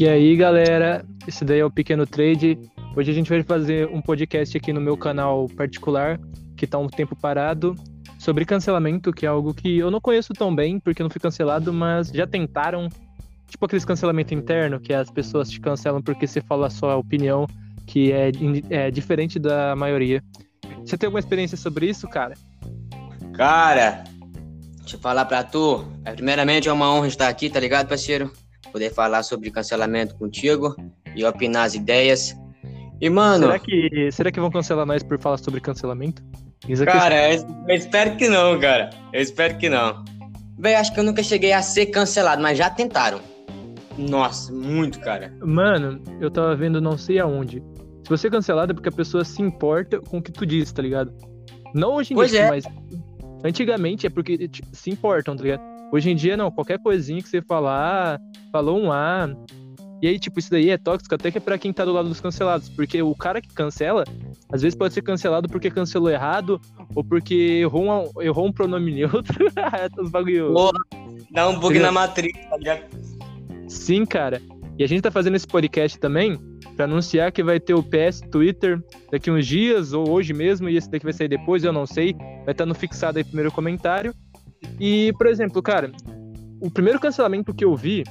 E aí, galera, esse daí é o Pequeno Trade. Hoje a gente vai fazer um podcast aqui no meu canal particular, que tá um tempo parado, sobre cancelamento, que é algo que eu não conheço tão bem, porque não fui cancelado, mas já tentaram, tipo aqueles cancelamento interno, que as pessoas te cancelam porque você fala a sua opinião, que é, é diferente da maioria. Você tem alguma experiência sobre isso, cara? Cara, deixa eu falar pra tu. É, primeiramente, é uma honra estar aqui, tá ligado, parceiro? Poder falar sobre cancelamento contigo e opinar as ideias. E, mano. Será que, será que vão cancelar nós por falar sobre cancelamento? cara, eu, eu espero que não, cara. Eu espero que não. Bem, acho que eu nunca cheguei a ser cancelado, mas já tentaram. Nossa, muito, cara. Mano, eu tava vendo não sei aonde. Se você é cancelado é porque a pessoa se importa com o que tu diz, tá ligado? Não hoje em pois dia, é. mas antigamente é porque tipo, se importam, tá ligado? Hoje em dia não, qualquer coisinha que você falar, falou um A. E aí, tipo, isso daí é tóxico até que é pra quem tá do lado dos cancelados. Porque o cara que cancela, às vezes pode ser cancelado porque cancelou errado, ou porque errou um, errou um pronome neutro. Os bagulho. Porra, dá um bug na matriz, tá ligado? Sim, cara. E a gente tá fazendo esse podcast também para anunciar que vai ter o PS Twitter daqui uns dias, ou hoje mesmo, e esse daqui vai sair depois, eu não sei. Vai estar no fixado aí primeiro comentário. E, por exemplo, cara, o primeiro cancelamento que eu vi,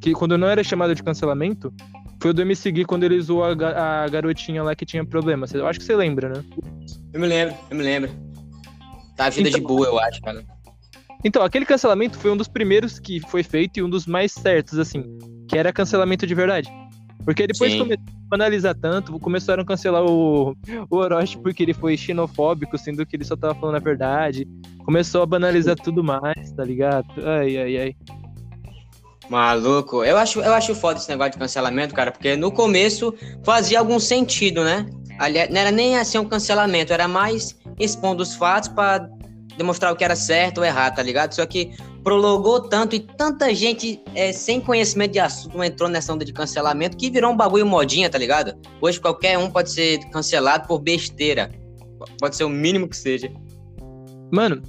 que quando não era chamado de cancelamento, foi o do me seguir quando ele zoou a, a, garotinha lá que tinha problema. Eu acho que você lembra, né? Eu me lembro, eu me lembro. Tá a vida então, de boa, eu acho, cara. Então, aquele cancelamento foi um dos primeiros que foi feito e um dos mais certos, assim, que era cancelamento de verdade. Porque depois começou a analisar tanto, começaram a cancelar o, o Orochi porque ele foi xenofóbico, sendo que ele só tava falando a verdade. Começou a banalizar tudo mais, tá ligado? Ai, ai, ai. Maluco, eu acho, eu acho foda esse negócio de cancelamento, cara, porque no começo fazia algum sentido, né? Aliás, não era nem assim um cancelamento, era mais expondo os fatos para demonstrar o que era certo ou errado, tá ligado? Só que prolongou tanto e tanta gente é, sem conhecimento de assunto entrou nessa onda de cancelamento que virou um bagulho modinha, tá ligado? Hoje qualquer um pode ser cancelado por besteira. Pode ser o mínimo que seja. Mano,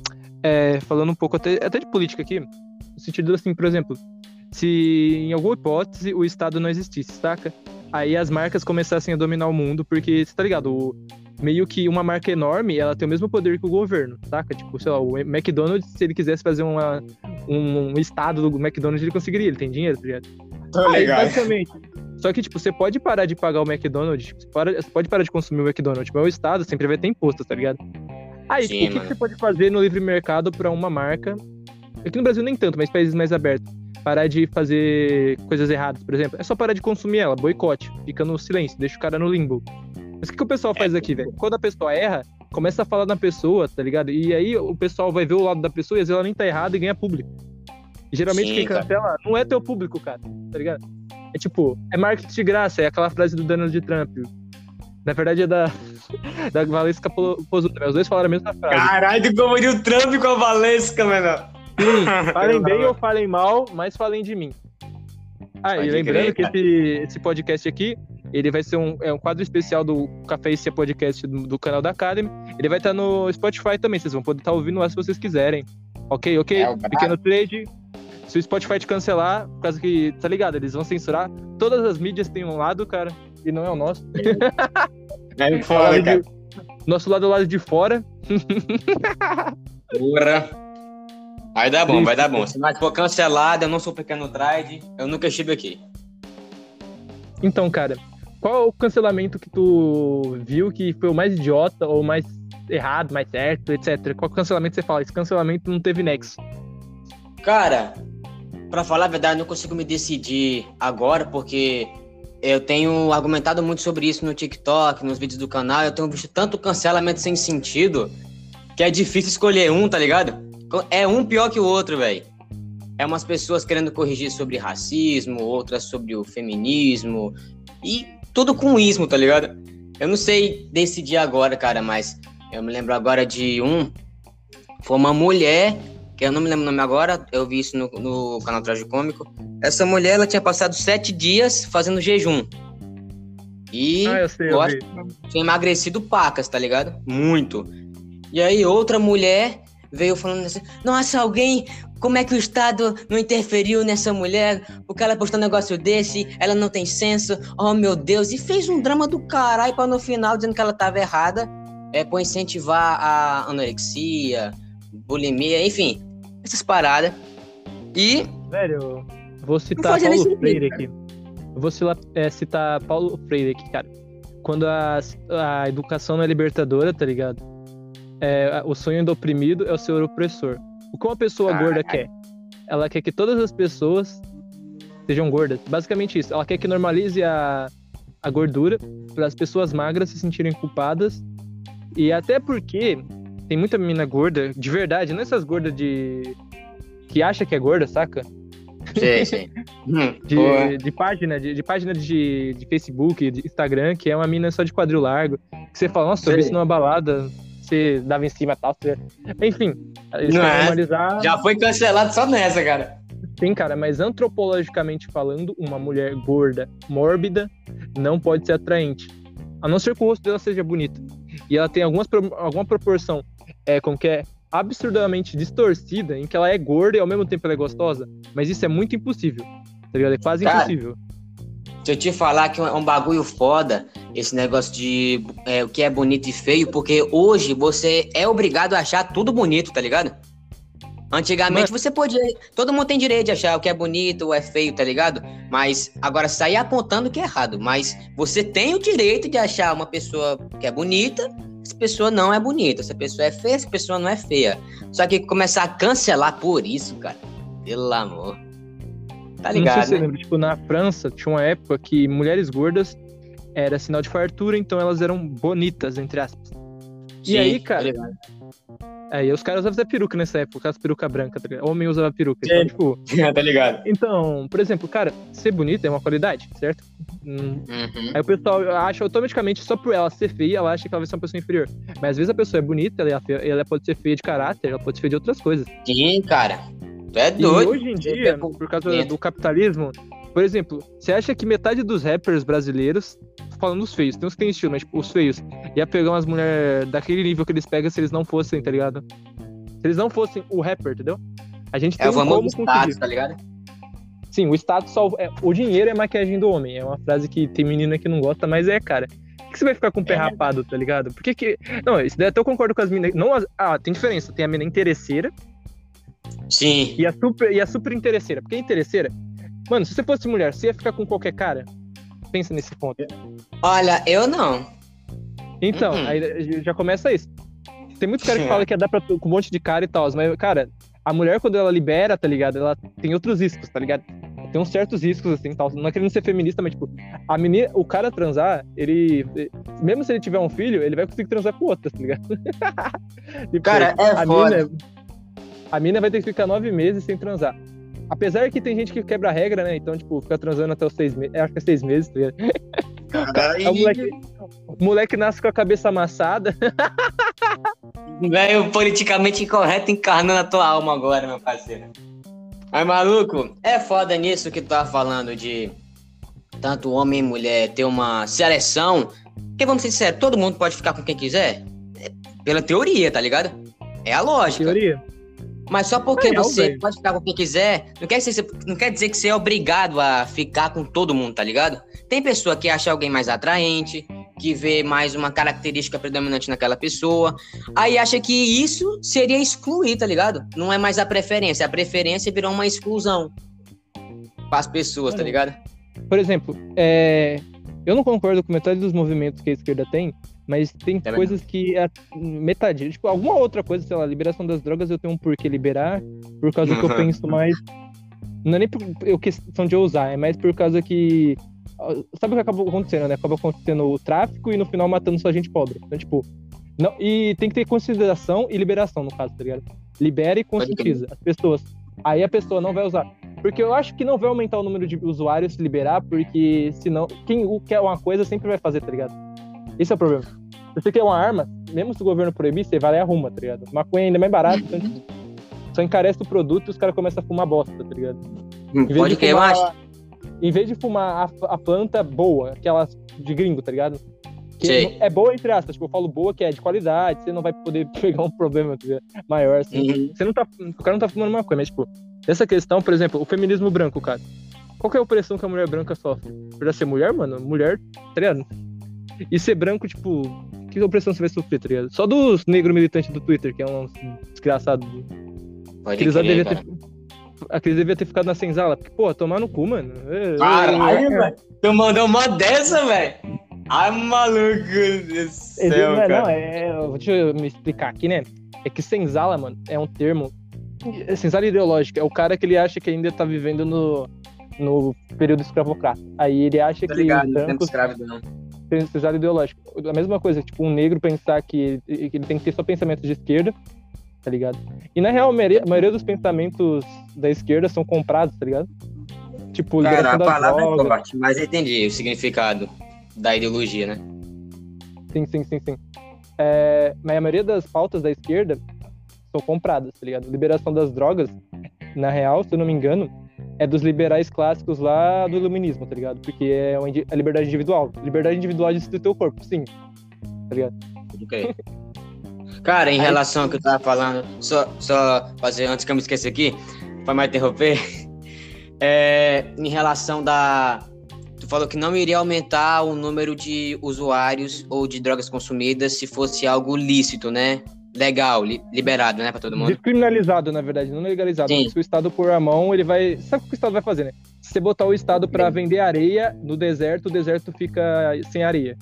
é, falando um pouco até, até de política aqui, no sentido assim, por exemplo, se em alguma hipótese o Estado não existisse, saca? Aí as marcas começassem a dominar o mundo, porque, você tá ligado? O, meio que uma marca enorme, ela tem o mesmo poder que o governo, saca? Tipo, sei lá, o McDonald's, se ele quisesse fazer uma, um, um estado do McDonald's, ele conseguiria, ele tem dinheiro, tá ligado? Tá legal. basicamente. Só que, tipo, você pode parar de pagar o McDonald's, tipo, você, para, você pode parar de consumir o McDonald's, mas o Estado sempre vai ter imposto, tá ligado? Aí, Sim, tipo, o que, que, você pode fazer no livre mercado para uma marca? Aqui no Brasil nem tanto, mas países mais abertos. Parar de fazer coisas erradas, por exemplo. É só parar de consumir ela, boicote. Fica no silêncio, deixa o cara no limbo. Mas o que, que o pessoal faz aqui, velho? Quando a pessoa erra, começa a falar na pessoa, tá ligado? E aí o pessoal vai ver o lado da pessoa e às vezes ela nem tá errada e ganha público. E geralmente Sim, quem cancela não é teu público, cara, tá ligado? É tipo, é marketing de graça, é aquela frase do Donald Trump. Na verdade é da, da Valesca Pozuda. Né? Os dois falaram a mesma frase. Caralho, como o Trump com a Valesca, mano. Sim, falem bem ou falem mal, mas falem de mim. Ah, Pode e lembrando crer, que esse, esse podcast aqui, ele vai ser um, é um quadro especial do Café e Podcast do, do, canal da Academy. Ele vai estar no Spotify também, vocês vão poder estar ouvindo lá se vocês quiserem. Ok, ok? É, Pequeno trade. Se o Spotify te cancelar, por causa que, tá ligado? Eles vão censurar. Todas as mídias têm um lado, cara, e não é o nosso. É foda, cara. Nosso lado é o lado de fora. Porra. Vai dar bom, vai dar bom. Se mais for cancelado, eu não sou pequeno trade, eu nunca estive aqui. Então, cara, qual o cancelamento que tu viu que foi o mais idiota ou mais errado, mais certo, etc? Qual cancelamento você fala? Esse cancelamento não teve nexo. Cara, para falar a verdade, não consigo me decidir agora, porque eu tenho argumentado muito sobre isso no TikTok, nos vídeos do canal. Eu tenho visto tanto cancelamento sem sentido que é difícil escolher um, tá ligado? É um pior que o outro, velho. É umas pessoas querendo corrigir sobre racismo, outras sobre o feminismo. E tudo com ismo, tá ligado? Eu não sei decidir agora, cara, mas eu me lembro agora de um. Foi uma mulher, que eu não me lembro o nome agora, eu vi isso no, no canal Tragicômico. Essa mulher, ela tinha passado sete dias fazendo jejum. E ah, eu sei, eu acho tinha emagrecido pacas, tá ligado? Muito. E aí, outra mulher veio falando assim: Nossa, alguém. Como é que o Estado não interferiu nessa mulher? Porque ela postou um negócio desse, ela não tem senso, oh meu Deus. E fez um drama do caralho pra no final dizendo que ela tava errada, é, por incentivar a anorexia, bulimia, enfim, essas paradas. E. Velho, vou citar Paulo Freire aqui. vou citar, é, citar Paulo Freire aqui, cara. Quando a, a educação não é libertadora, tá ligado? É, o sonho do oprimido é o seu opressor. O que uma pessoa gorda quer? Ela quer que todas as pessoas sejam gordas. Basicamente isso. Ela quer que normalize a, a gordura para as pessoas magras se sentirem culpadas. E até porque tem muita menina gorda, de verdade, não essas gordas de. que acha que é gorda, saca? Sim, sim. Hum, de, de, página, de, de, página de, de Facebook, de Instagram, que é uma mina só de quadril largo. Que você fala, nossa, eu vi isso numa balada, você dava em cima e tal. Você... Enfim, eles não é? normalizar. Já foi cancelado só nessa, cara. Sim, cara, mas antropologicamente falando, uma mulher gorda, mórbida, não pode ser atraente. A não ser que o rosto dela seja bonito. E ela tem algumas, alguma proporção é, como que é absurdamente distorcida, em que ela é gorda e ao mesmo tempo ela é gostosa. Mas isso é muito impossível, tá ligado? É quase Cara, impossível. Se eu te falar que é um bagulho foda, esse negócio de é, o que é bonito e feio, porque hoje você é obrigado a achar tudo bonito, tá ligado? Antigamente Mas... você podia. Todo mundo tem direito de achar o que é bonito ou é feio, tá ligado? Mas agora sair apontando que é errado. Mas você tem o direito de achar uma pessoa que é bonita essa pessoa não é bonita, essa pessoa é feia, essa pessoa não é feia. Só que começar a cancelar por isso, cara, pelo amor. Tá ligado? Não sei se né? você lembra, tipo, na França tinha uma época que mulheres gordas era sinal de fartura, então elas eram bonitas, entre aspas. Sim, e aí, cara, tá Aí os caras usavam peruca nessa época, as peruca branca, tá ligado? Homem usava peruca. Então, tipo. tá ligado? Então, por exemplo, cara, ser bonita é uma qualidade, certo? Hum. Uhum. Aí o pessoal acha automaticamente, só por ela ser feia, ela acha que ela vai ser uma pessoa inferior. Mas às vezes a pessoa é bonita, ela, é ela pode ser feia de caráter, ela pode ser feia de outras coisas. Sim, cara. É doido. E hoje em dia, por causa do capitalismo, por exemplo, você acha que metade dos rappers brasileiros, falando dos feios, tem uns que tem estilo, mas tipo, os feios, ia pegar umas mulheres daquele nível que eles pegam se eles não fossem, tá ligado? Se eles não fossem o rapper, entendeu? A gente é tem é, um como status, tá ligado? Sim, o status só. É, o dinheiro é maquiagem do homem. É uma frase que tem menina que não gosta, mas é, cara. Por que você vai ficar com o pé é. rapado, tá ligado? Por que que. Não, isso daí até eu concordo com as meninas. Não as... Ah, tem diferença. Tem a menina interesseira. Sim. E a super, e a super interesseira. Porque a interesseira Mano, se você fosse mulher, você ia ficar com qualquer cara? Pensa nesse ponto. Olha, eu não. Então, uhum. aí já começa isso. Tem muitos caras que falam que ia dar pra, com um monte de cara e tal, mas, cara, a mulher, quando ela libera, tá ligado? Ela tem outros riscos, tá ligado? Tem uns certos riscos, assim, tal. Não é querendo ser feminista, mas, tipo, a menina, o cara transar, ele. Mesmo se ele tiver um filho, ele vai conseguir transar com outra, tá ligado? tipo, cara, é a foda. Mina, a mina vai ter que ficar nove meses sem transar. Apesar que tem gente que quebra a regra, né? Então, tipo, fica transando até os seis meses. Acho que é seis meses, tá ligado? o, moleque, o moleque nasce com a cabeça amassada. Velho, politicamente incorreto encarnando a tua alma agora, meu parceiro. Mas, maluco, é foda nisso que tu tava falando de tanto homem e mulher ter uma seleção. Porque, vamos ser sinceros, todo mundo pode ficar com quem quiser? É pela teoria, tá ligado? É a lógica. Teoria. Mas só porque é, você pode ficar com quem quiser, não quer, dizer, não quer dizer que você é obrigado a ficar com todo mundo, tá ligado? Tem pessoa que acha alguém mais atraente, que vê mais uma característica predominante naquela pessoa, aí acha que isso seria excluir, tá ligado? Não é mais a preferência, a preferência virou uma exclusão para as pessoas, tá ligado? Por exemplo, é... eu não concordo com metade dos movimentos que a esquerda tem, mas tem é coisas que é metade. Tipo, alguma outra coisa, sei lá, liberação das drogas eu tenho um porquê liberar, por causa que eu penso mais. Não é nem por eu questão de eu usar, é mais por causa que. Sabe o que acabou acontecendo, né? Acabou acontecendo o tráfico e no final matando só gente pobre. Então, tipo. Não, e tem que ter consideração e liberação, no caso, tá ligado? Libera e conscientiza as pessoas. Aí a pessoa não vai usar. Porque eu acho que não vai aumentar o número de usuários se liberar, porque senão, quem quer uma coisa sempre vai fazer, tá ligado? Esse é o problema. Quer uma arma, mesmo se o governo proibir, você vai lá e arruma, tá ligado? Maconha ainda é mais barato, então, tipo, só encarece o produto e os caras começam a fumar bosta, tá ligado? Hum, pode que mais? Em vez de fumar a, a, planta boa, aquela de gringo, tá ligado? Que é boa entre aspas, tipo, eu falo boa que é de qualidade, você não vai poder pegar um problema maior, assim. Uhum. Você não tá. O cara não tá fumando maconha, mas, tipo, essa questão, por exemplo, o feminismo branco, cara. Qual que é a opressão que a mulher branca sofre? Por ser mulher, mano, mulher, tá ligado? E ser branco, tipo, que opressão você vai sofrer, tá ligado? Só dos negros militantes do Twitter, que é um desgraçado. Pode Aqueles crer, ter, Aqueles devia ter ficado na senzala. Porque, pô, tomar no cu, mano. Caralho, velho. Tu mandou uma dessa, velho. Ai, maluco do céu, não, cara. Não, é, deixa eu me explicar aqui, né? É que senzala, mano, é um termo. Senzala ideológico. É o cara que ele acha que ainda tá vivendo no, no período escravocrata. Aí ele acha Tô que. Ligado, os brancos, escravidão. Senzala ideológico. A mesma coisa, tipo, um negro pensar que, que ele tem que ter só pensamento de esquerda tá ligado? E na real, a maioria, a maioria dos pensamentos da esquerda são comprados, tá ligado? Tipo, Cara, a palavra é mas entendi o significado da ideologia, né? Sim, sim, sim, sim. É, mas a maioria das pautas da esquerda são compradas, tá ligado? Liberação das drogas, na real, se eu não me engano, é dos liberais clássicos lá do iluminismo, tá ligado? Porque é a liberdade individual. Liberdade individual de decidir o teu corpo, sim. Tá ligado? Ok. Cara, em relação ao que eu tava falando, só, só fazer antes que eu me esqueça aqui, para me interromper, é, em relação da. Tu falou que não iria aumentar o número de usuários ou de drogas consumidas se fosse algo lícito, né? Legal, li, liberado, né, para todo mundo. Descriminalizado, na verdade, não legalizado. Sim. Se o Estado pôr a mão, ele vai. Sabe o que o Estado vai fazer, né? Se você botar o Estado para vender areia no deserto, o deserto fica sem areia.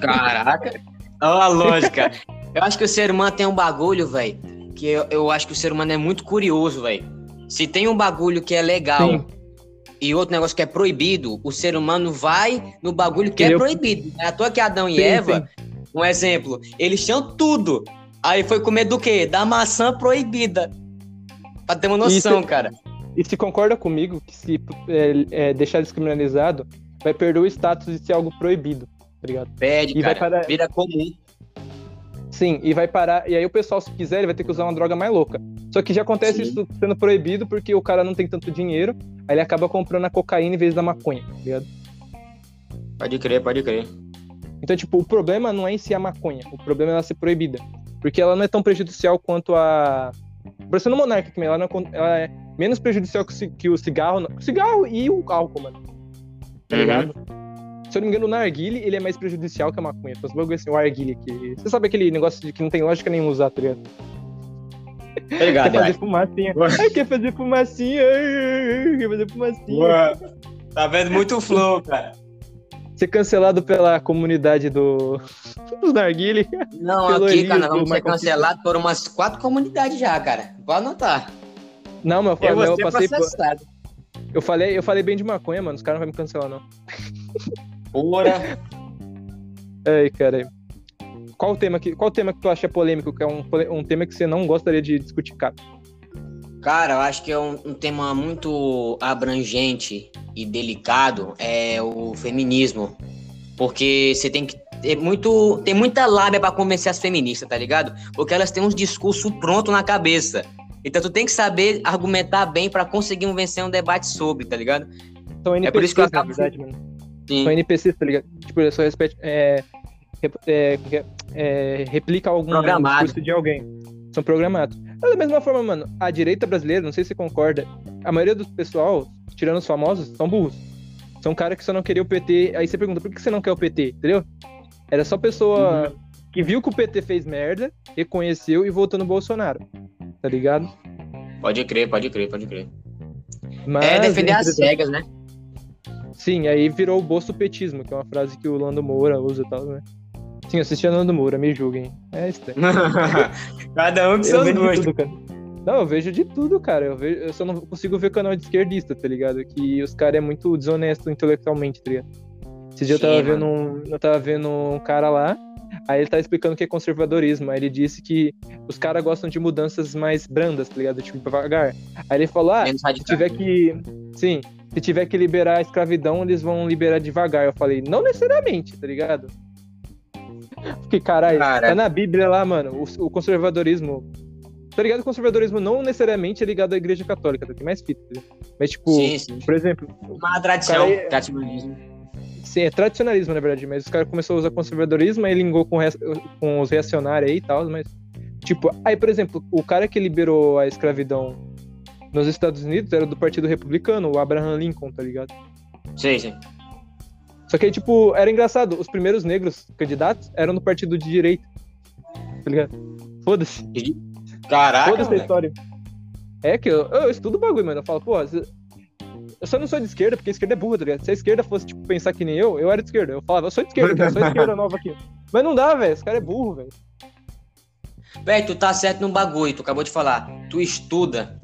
Caraca! Olha a lógica. Eu acho que o ser humano tem um bagulho, velho, que eu, eu acho que o ser humano é muito curioso, velho. Se tem um bagulho que é legal Sim. e outro negócio que é proibido, o ser humano vai no bagulho que é proibido. É à toa que Adão e sim, Eva, sim. um exemplo, eles tinham tudo. Aí foi comer do quê? Da maçã proibida. Pra ter uma noção, Isso, cara. E se concorda comigo que se é, é, deixar descriminalizado, vai perder o status de ser algo proibido, tá ligado? Perde, e cara. Vai para... Vira comum. Sim, e vai parar. E aí o pessoal, se quiser, ele vai ter que usar uma droga mais louca. Só que já acontece Sim. isso sendo proibido porque o cara não tem tanto dinheiro, aí ele acaba comprando a cocaína em vez da maconha, tá ligado? Pode crer, pode crer. Então, tipo, o problema não é em si a maconha, o problema é ela ser proibida. Porque ela não é tão prejudicial quanto a. Parecendo Monarca também, ela, é ela é menos prejudicial que o cigarro. O cigarro e o álcool, mano. Tá uhum. ligado? Se eu não me engano, o narguile, ele é mais prejudicial que a maconha. Então, bagulho assim, o arguile aqui. Você sabe aquele negócio de que não tem lógica nenhuma usar, tá ligado? Obrigado, quer fazer fumacinha. Ai, quer fazer fumacinha. Ai, quer fazer fumacinha. Ué. Tá vendo muito flow, cara. Ser cancelado pela comunidade do. dos narguile. Não, aqui, cara, vamos ser cancelado por umas quatro comunidades já, cara. Pode anotar. Não, meu eu, eu passei processado. por. Eu falei, eu falei bem de maconha, mano. Os caras não vão me cancelar, não. Bora! Ai, cara. Qual o tema que, qual tema que tu acha polêmico, que é um, um tema que você não gostaria de discutir, cara? Cara, eu acho que é um, um, tema muito abrangente e delicado, é o feminismo. Porque você tem que ter muito. Tem muita lábia para convencer as feministas, tá ligado? Porque elas têm uns discursos pronto na cabeça. Então tu tem que saber argumentar bem para conseguir vencer um debate sobre, tá ligado? São NPCs, é por isso que eu acabo... verdade, mano. Sim. São NPCs, tá ligado? Tipo, ele só respeita, é, é, é, é, replica algum discurso de alguém. São programados. Mas da mesma forma, mano, a direita brasileira, não sei se você concorda, a maioria do pessoal, tirando os famosos, são burros. São caras que só não queriam o PT. Aí você pergunta, por que você não quer o PT? Entendeu? Era só pessoa uhum. que viu que o PT fez merda, reconheceu e votou no Bolsonaro. Tá ligado? Pode crer, pode crer, pode crer. Mas, é defender as cegas, né? Sim, aí virou o bolso petismo, que é uma frase que o Lando Moura usa e tal, né? Sim, eu assisti a Lando Moura, me julguem. É isso. Cada um com seus gostos. Não, eu vejo de tudo, cara. Eu, vejo, eu só não consigo ver canal de esquerdista, tá ligado? Que os caras é muito desonesto intelectualmente, tá ligado? Esse dia eu tava, vendo um, eu tava vendo um cara lá, aí ele tá explicando o que é conservadorismo. Aí ele disse que os caras gostam de mudanças mais brandas, tá ligado? Tipo, devagar. Aí ele falou, ah, se tiver que. Sim, se tiver que liberar a escravidão, eles vão liberar devagar. Eu falei, não necessariamente, tá ligado? Porque, caralho, Cara. tá na Bíblia lá, mano, o, o, conservadorismo. Tá ligado? O conservadorismo não necessariamente é ligado à igreja católica, tá? Tem mais fita, tá Mas, tipo, sim, sim. por exemplo. Uma tradição, é... Sim, é tradicionalismo, na verdade, mas os caras começaram a usar conservadorismo, aí ligou com, com os reacionários aí e tal, mas. Tipo, aí, por exemplo, o cara que liberou a escravidão nos Estados Unidos era do Partido Republicano, o Abraham Lincoln, tá ligado? Sim, sim. Só que aí, tipo, era engraçado, os primeiros negros candidatos eram no partido de direita. Tá ligado? Foda-se. Caraca. Foda-se a história. É que eu, eu estudo o bagulho, mano. Eu falo, pô, eu só não sou de esquerda, porque a esquerda é burra, tá ligado? Se a esquerda fosse, tipo, pensar que nem eu, eu era de esquerda. Eu falava, eu sou de esquerda, eu sou de esquerda nova aqui. Mas não dá, velho. Esse cara é burro, velho. Véi, tu tá certo num bagulho, tu acabou de falar. Tu estuda,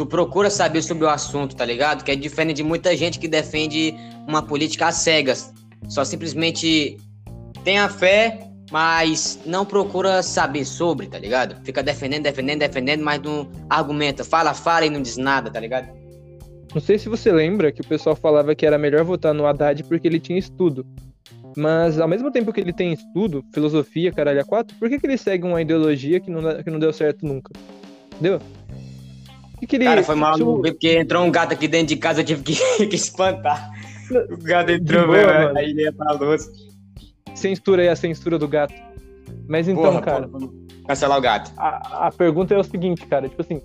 tu procura saber sobre o assunto, tá ligado? Que é diferente de muita gente que defende uma política às cegas. Só simplesmente tem a fé, mas não procura saber sobre, tá ligado? Fica defendendo, defendendo, defendendo, mas não argumenta. Fala, fala e não diz nada, tá ligado? Não sei se você lembra que o pessoal falava que era melhor votar no Haddad porque ele tinha estudo. Mas ao mesmo tempo que ele tem estudo, filosofia, caralho, a quatro, por que, que ele segue uma ideologia que não, que não deu certo nunca? Entendeu? Que que ele, Cara, foi mal tipo... porque entrou um gato aqui dentro de casa, eu tive que, que espantar. O gato entrou, boa, velho, aí ele ia pra luz. Censura aí a censura do gato. Mas então, porra, cara. Porra, cancelar o gato. A, a pergunta é o seguinte, cara, tipo assim.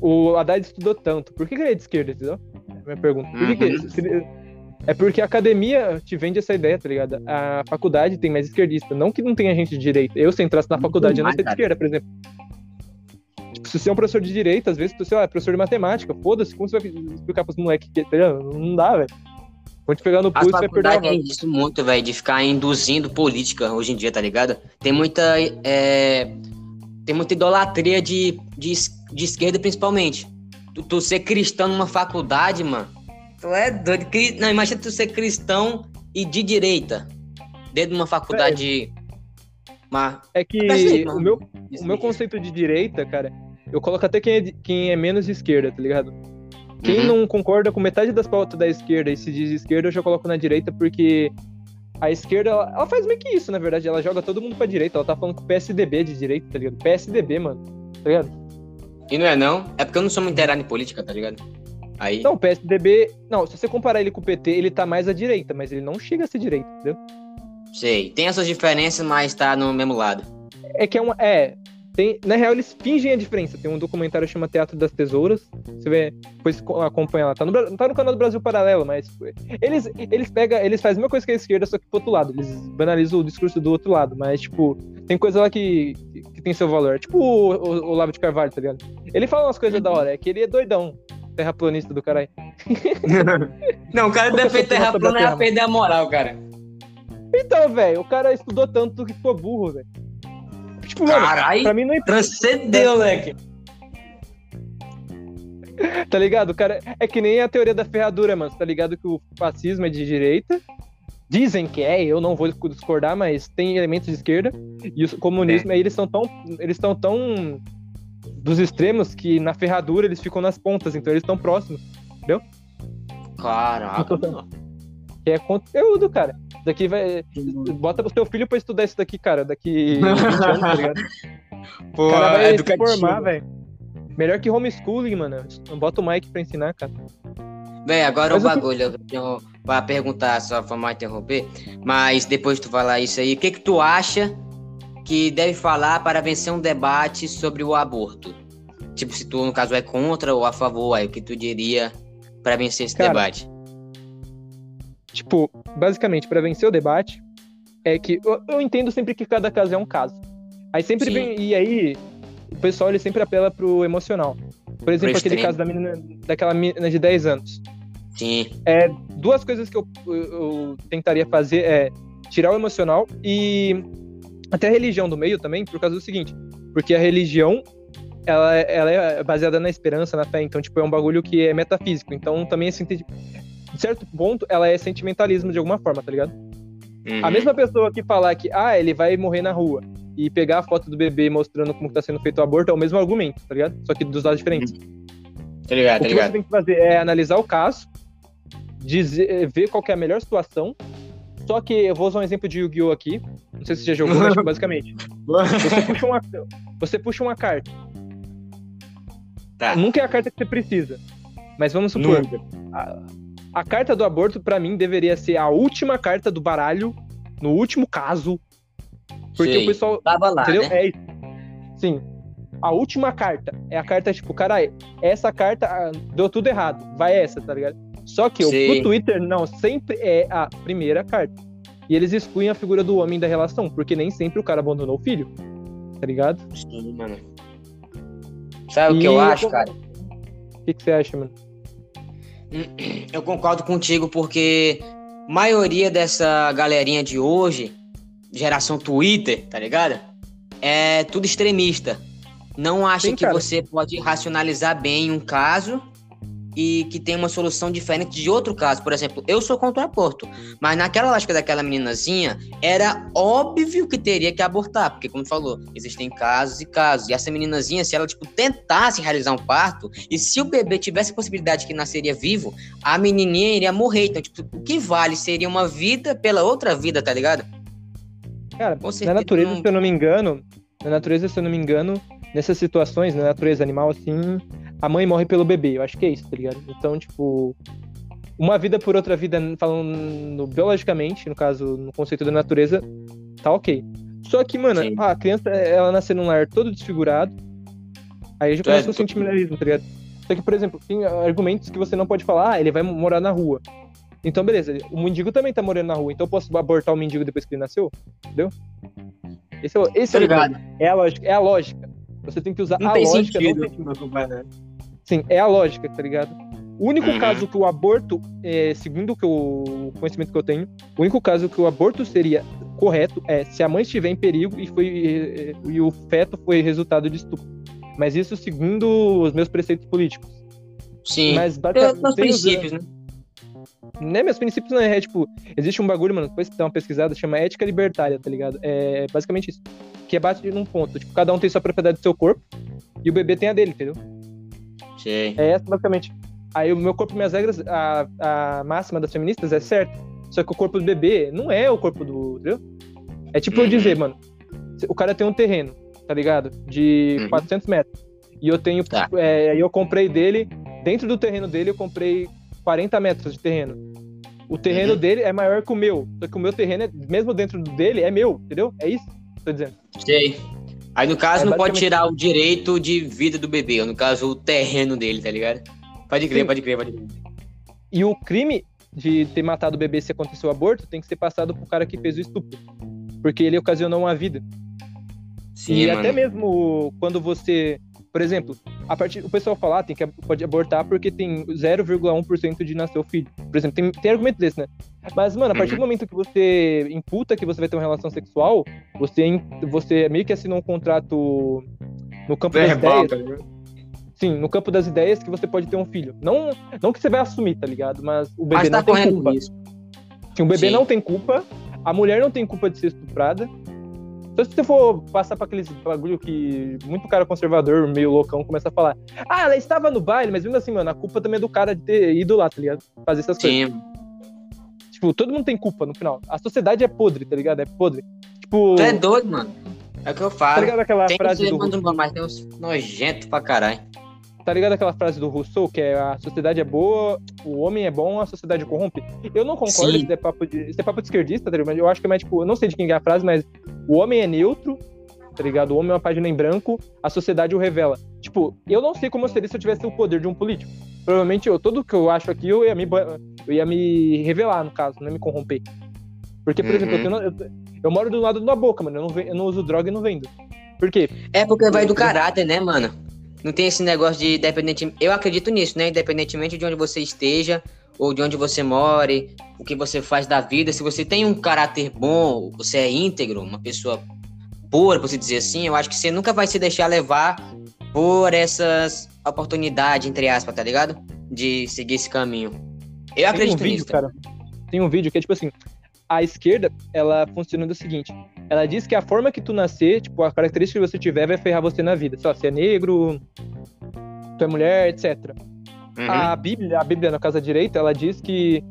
O Haddad estudou tanto, por que, que ele é de esquerda, entendeu? É minha pergunta. Por uhum. que, que é porque a academia te vende essa ideia, tá ligado? A faculdade tem mais esquerdista. Não que não tenha gente de direita. Eu, se entrasse na faculdade, eu não ser de esquerda, por exemplo. Tipo, se você é um professor de direita, às vezes você é professor de matemática, foda-se, como você vai explicar pros moleques que, tá Não dá, velho. Quando te pegar no pulso, vai perder a tem isso muito, velho, de ficar induzindo política hoje em dia, tá ligado? Tem muita. É... Tem muita idolatria de, de, de esquerda, principalmente. Tu, tu ser cristão numa faculdade, mano. Tu é doido. Não, imagina tu ser cristão e de direita. Dentro de uma faculdade. É, mas... é que o, meu, o meu conceito de direita, cara, eu coloco até quem é, quem é menos de esquerda, tá ligado? Quem uhum. não concorda com metade das pautas da esquerda e se diz esquerda, eu já coloco na direita, porque a esquerda, ela, ela, faz meio que isso, na verdade. Ela joga todo mundo pra direita. Ela tá falando com o PSDB de direita, tá ligado? PSDB, mano. Tá ligado? E não é não? É porque eu não sou muito inteirado em política, tá ligado? Aí... Não, o PSDB. Não, se você comparar ele com o PT, ele tá mais à direita, mas ele não chega a ser direita, entendeu? Sei. Tem essas diferenças, mas tá no mesmo lado. É que é uma. É, tem, na real, eles fingem a diferença. Tem um documentário que chama Teatro das Tesouras. Você vê, depois acompanha lá. Tá no, tá no canal do Brasil Paralelo, mas eles, eles pegam, eles fazem a mesma coisa que a esquerda, só que pro outro lado. Eles banalizam o discurso do outro lado. Mas, tipo, tem coisa lá que, que tem seu valor. Tipo o, o, o Lavo de Carvalho, tá ligado? Ele fala umas coisas da hora, é que ele é doidão. Terraplanista do caralho. Não, o cara deve ter terraplano e perder a moral, cara. Então, velho, o cara estudou tanto que ficou burro, velho. Tipo, Carai, pra mim não importa. Transcendeu, moleque. tá ligado? cara é que nem a teoria da ferradura, mano. Tá ligado que o fascismo é de direita. Dizem que é, eu não vou discordar, mas tem elementos de esquerda. E o comunismo, é. aí eles estão tão. Eles estão tão dos extremos que na ferradura eles ficam nas pontas, então eles estão próximos. Entendeu? Caraca. Que é conteúdo, cara. Daqui vai. Bota o seu filho pra estudar isso daqui, cara. Daqui 20 anos, tá? Pô, o cara vai é se formar, velho. Melhor que homeschooling, mano. Não bota o Mike pra ensinar, cara. Bem, agora o bagulho, eu tenho pra perguntar, só pra mais interromper, mas depois de tu falar isso aí, o que que tu acha que deve falar para vencer um debate sobre o aborto? Tipo, se tu, no caso, é contra ou a favor, aí o que tu diria para vencer esse cara, debate? Tipo, basicamente, para vencer o debate, é que eu, eu, entendo sempre que cada caso é um caso. Aí sempre Sim. vem. E aí, o pessoal ele sempre apela pro emocional. Por exemplo, aquele caso da menina, daquela menina de 10 anos. Sim. É, duas coisas que eu, eu, eu tentaria fazer é tirar o emocional e até a religião do meio também, por causa do seguinte. Porque a religião, ela, ela é baseada na esperança, na fé. Então, tipo, é um bagulho que é metafísico. Então, também é de certo ponto, ela é sentimentalismo de alguma forma, tá ligado? Uhum. A mesma pessoa que falar que, ah, ele vai morrer na rua e pegar a foto do bebê mostrando como tá sendo feito o aborto é o mesmo argumento, tá ligado? Só que dos lados diferentes. Uhum. Tá ligado, tá o que ligado. você tem que fazer é analisar o caso, dizer, ver qual é a melhor situação. Só que eu vou usar um exemplo de Yu-Gi-Oh! aqui. Não sei se você já jogou, mas basicamente. Você puxa, uma, você puxa uma carta. Tá. Nunca é a carta que você precisa. Mas vamos supor. a carta do aborto, para mim, deveria ser a última carta do baralho, no último caso. Porque Sim, o pessoal. Tava lá, entendeu? Né? É isso. Sim. A última carta é a carta, tipo, cara, essa carta ah, deu tudo errado. Vai essa, tá ligado? Só que o Twitter, não, sempre é a primeira carta. E eles excluem a figura do homem da relação, porque nem sempre o cara abandonou o filho. Tá ligado? Sim, mano. Sabe e o que eu acho, cara? O que, que você acha, mano? Eu concordo contigo, porque maioria dessa galerinha de hoje, geração Twitter, tá ligado? É tudo extremista. Não acha Sim, que cara. você pode racionalizar bem um caso e que tem uma solução diferente de outro caso. Por exemplo, eu sou contra o aborto, mas naquela lógica daquela meninazinha, era óbvio que teria que abortar, porque como falou, existem casos e casos. E essa meninazinha, se ela tipo tentasse realizar um parto, e se o bebê tivesse a possibilidade que nasceria vivo, a menininha iria morrer. Então, tipo, o que vale seria uma vida pela outra vida, tá ligado? Cara, na natureza, não... se eu não me engano, na natureza, se eu não me engano, nessas situações, na natureza animal, assim, a mãe morre pelo bebê. Eu acho que é isso, tá ligado? Então, tipo, uma vida por outra vida, falando biologicamente, no caso, no conceito da natureza, tá ok. Só que, mano, Sim. a criança, ela nasce num lar todo desfigurado, aí já é, começa é, o sentimentalismo, tá ligado? Só que, por exemplo, tem argumentos que você não pode falar, ah, ele vai morar na rua. Então, beleza, o mendigo também tá morando na rua, então eu posso abortar o mendigo depois que ele nasceu? Entendeu? Esse é, esse é, é a lógica. É a lógica. Você tem que usar não a lógica. Sentido. Não tem... Sim, é a lógica, tá ligado? O único uhum. caso que o aborto, é, segundo o, que o conhecimento que eu tenho, o único caso que o aborto seria correto é se a mãe estiver em perigo e, foi, e, e o feto foi resultado de estupro. Mas isso segundo os meus preceitos políticos. Sim, mas basicamente, princípios, né? Né, meus princípios não é, é, tipo, existe um bagulho, mano, depois que dá uma pesquisada, chama ética libertária, tá ligado? É basicamente isso. Que é base num ponto, tipo, cada um tem sua propriedade do seu corpo e o bebê tem a dele, entendeu? Sim. É essa, basicamente. Aí o meu corpo, minhas regras, a, a máxima das feministas é certo. Só que o corpo do bebê não é o corpo do. Entendeu? É tipo eu dizer, mano, o cara tem um terreno, tá ligado? De uhum. 400 metros. E eu tenho. Tá. É, eu comprei dele, dentro do terreno dele, eu comprei 40 metros de terreno. O terreno uhum. dele é maior que o meu. Só que o meu terreno, é, mesmo dentro dele, é meu, entendeu? É isso que eu tô dizendo. Sei. Aí, no caso, é, não pode tirar o direito de vida do bebê, ou no caso, o terreno dele, tá ligado? Pode crer, Sim. pode crer, pode crer. E o crime de ter matado o bebê se aconteceu o aborto tem que ser passado pro cara que fez o estupro. Porque ele ocasionou uma vida. Sim, e mano. até mesmo quando você. Por exemplo, a partir, o pessoal fala, ah, tem que pode abortar porque tem 0,1% de nascer o filho. Por exemplo, tem, tem argumento desse, né? Mas, mano, a partir do uhum. momento que você imputa que você vai ter uma relação sexual, você, você meio que assinou um contrato no campo Verbal, das ideias. Tá Sim, no campo das ideias que você pode ter um filho. Não, não que você vai assumir, tá ligado? Mas o bebê Mas tá não tem culpa. Sim, o bebê Sim. não tem culpa, a mulher não tem culpa de ser estuprada. Então, se você for passar para aqueles bagulho que muito cara conservador, meio loucão, começa a falar: Ah, ela estava no baile, mas mesmo assim, mano, a culpa também é do cara de ter ido lá, tá ligado? Fazer essas Sim. coisas. Tipo, todo mundo tem culpa no final. A sociedade é podre, tá ligado? É podre. Tipo. Tu é doido, mano. É o que eu falo. Tá ligado aquela tem frase do. Russo? Mas tem uns nojento pra caralho. Tá ligado aquela frase do Rousseau, que é a sociedade é boa, o homem é bom, a sociedade corrompe? Eu não concordo, isso é, papo de, isso é papo de esquerdista, tá ligado? Mas eu acho que é mais, tipo, eu não sei de quem é a frase, mas o homem é neutro, tá ligado? O homem é uma página em branco, a sociedade o revela. Tipo, eu não sei como seria se eu tivesse o poder de um político. Provavelmente eu, tudo que eu acho aqui eu ia me, eu ia me revelar, no caso, não ia me corromper. Porque, por uhum. exemplo, eu, tenho, eu, eu, moro do lado da boca, mano. Eu não, eu não uso droga e não vendo. Por quê? É porque vai do caráter, né, mano? Não tem esse negócio de independente. Eu acredito nisso, né? Independentemente de onde você esteja ou de onde você more, o que você faz da vida, se você tem um caráter bom, você é íntegro, uma pessoa pura, por se dizer assim, eu acho que você nunca vai se deixar levar por essas oportunidades, entre aspas, tá ligado? De seguir esse caminho. Eu acredito um vídeo, nisso. Cara, tem um vídeo que é tipo assim, a esquerda, ela funciona do seguinte, ela diz que a forma que tu nascer, tipo, a característica que você tiver vai ferrar você na vida. Só se é negro, tu é mulher, etc. Uhum. A Bíblia, a Bíblia, no caso da direita, ela diz que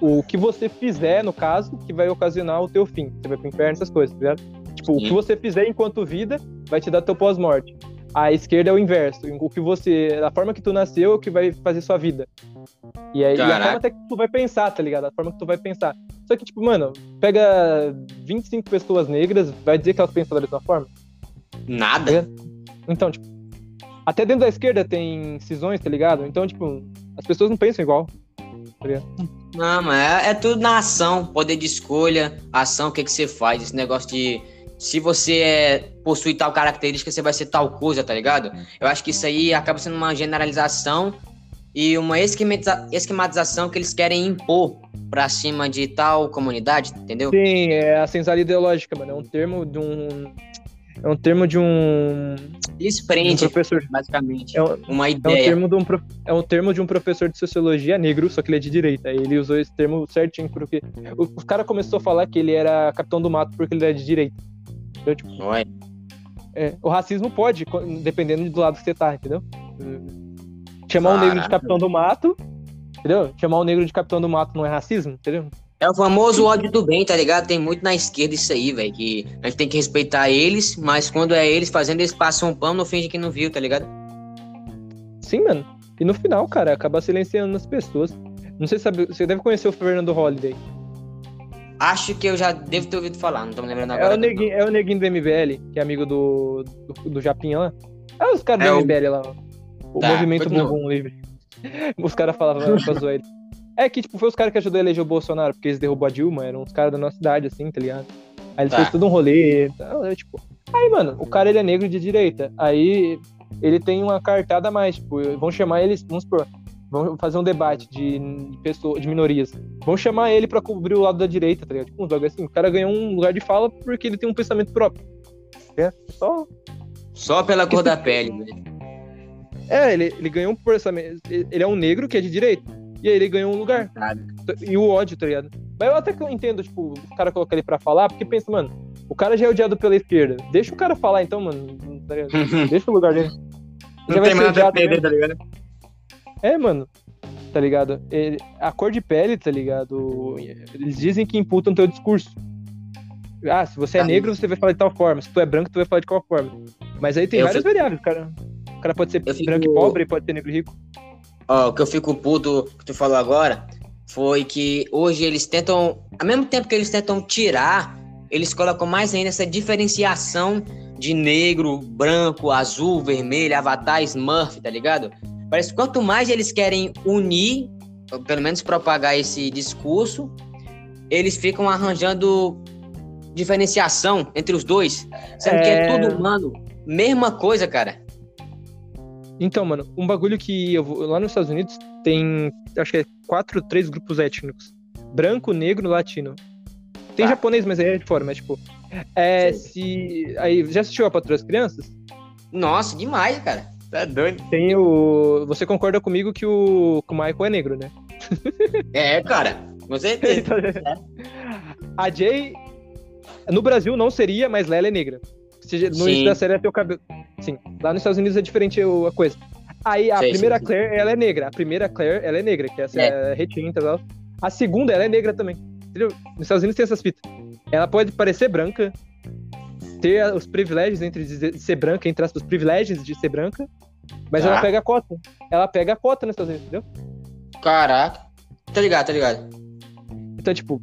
o que você fizer, no caso, que vai ocasionar o teu fim. Você vai pro inferno, essas coisas, tá ligado? Tipo, Sim. o que você fizer enquanto vida vai te dar teu pós-morte. A esquerda é o inverso. O que você. A forma que tu nasceu é o que vai fazer sua vida. E, aí, e a forma até que tu vai pensar, tá ligado? A forma que tu vai pensar. Só que, tipo, mano, pega 25 pessoas negras, vai dizer que elas pensam da mesma forma? Nada. Tá então, tipo, até dentro da esquerda tem cisões, tá ligado? Então, tipo, as pessoas não pensam igual. Tá não, mas é, é, tudo na ação, poder de escolha, ação, o que, que você faz, esse negócio de se você é, possui tal característica, você vai ser tal coisa, tá ligado? Eu acho que isso aí acaba sendo uma generalização e uma esquematização que eles querem impor pra cima de tal comunidade, entendeu? Sim, é a senzala ideológica, mano. É um termo de um. É um termo de um. Eles prendem, um professor. basicamente. É um, uma ideia. É um, termo de um, é um termo de um professor de sociologia negro, só que ele é de direita. Ele usou esse termo certinho, porque o, o cara começou a falar que ele era capitão do mato porque ele era de direita. Entendeu? Tipo, Não é? O racismo pode, dependendo do lado que você tá, entendeu? Chamar Caraca. um negro de capitão do mato, entendeu? Chamar um negro de capitão do mato não é racismo, entendeu? É o famoso ódio do bem, tá ligado? Tem muito na esquerda isso aí, velho. Que a gente tem que respeitar eles, mas quando é eles fazendo, eles passam um pano, não finge que não viu, tá ligado? Sim, mano. E no final, cara, acaba silenciando as pessoas. Não sei se sabe, você deve conhecer o Fernando Holliday. Acho que eu já devo ter ouvido falar, não tô me lembrando agora. É o neguinho, é o neguinho do MBL, que é amigo do, do, do Japinha lá. É os caras é do o... MBL lá, O tá, movimento Bumbum Livre. Os caras falavam pra zoar ele. É que, tipo, foi os caras que ajudou a eleger o Bolsonaro, porque eles derrubou a Dilma, eram uns caras da nossa idade, assim, tá ligado? Aí eles tá. fez todo um rolê, tá, tipo... Aí, mano, o cara, ele é negro de direita. Aí, ele tem uma cartada a mais, tipo, vão chamar eles, vamos supor, Vamos fazer um debate de, de, pessoa, de minorias. Vamos chamar ele para cobrir o lado da direita, tá ligado? Tipo, um assim. O cara ganhou um lugar de fala porque ele tem um pensamento próprio. É, só. Só pela cor da pele, né? É, ele, ele ganhou um pensamento. Ele é um negro que é de direita. E aí ele ganhou um lugar. E o ódio, tá ligado? Mas eu até que eu entendo, tipo, o cara colocar ele pra falar, porque pensa, mano, o cara já é odiado pela esquerda. Deixa o cara falar então, mano. Tá Deixa o lugar dele. Não já tem nada a perder, tá ligado? É, mano. Tá ligado? Ele, a cor de pele, tá ligado? Eles dizem que imputam teu discurso. Ah, se você é ah, negro, você vai falar de tal forma. Se tu é branco, tu vai falar de qual forma. Mas aí tem várias variáveis, cara. O cara pode ser eu branco fico... e pobre, pode ser negro e rico. Ó, o que eu fico puto que tu falou agora foi que hoje eles tentam, ao mesmo tempo que eles tentam tirar, eles colocam mais ainda essa diferenciação de negro, branco, azul, vermelho, avatar, smurf, tá ligado? Parece que quanto mais eles querem unir, ou pelo menos propagar esse discurso, eles ficam arranjando diferenciação entre os dois, sendo é... que é tudo humano. Mesma coisa, cara. Então, mano, um bagulho que eu vou, lá nos Estados Unidos tem, acho que é quatro, três grupos étnicos: branco, negro, latino. Tem tá. japonês, mas aí é de fora, mas tipo, é, se aí já assistiu a Patrulha das Crianças? Nossa, demais, cara. Tá doido. Tem o. Você concorda comigo que o, que o Michael é negro, né? É, cara. Com certeza. Então, é. A Jay. No Brasil não seria, mas Lela é negra. No Sim. início da série é teu cabelo. Sim. Lá nos Estados Unidos é diferente a coisa. Aí a sim, primeira sim, Claire, ela é negra. A primeira Claire, ela é negra, que essa é, é retinta e tal. A segunda, ela é negra também. Entendeu? Nos Estados Unidos tem essas fitas. Ela pode parecer branca, ter os privilégios entre de ser branca, entre as privilégios de ser branca, mas ah. ela pega a cota. Ela pega a cota nos Estados Unidos, entendeu? Caraca. Tá ligado, tá ligado. Então, tipo,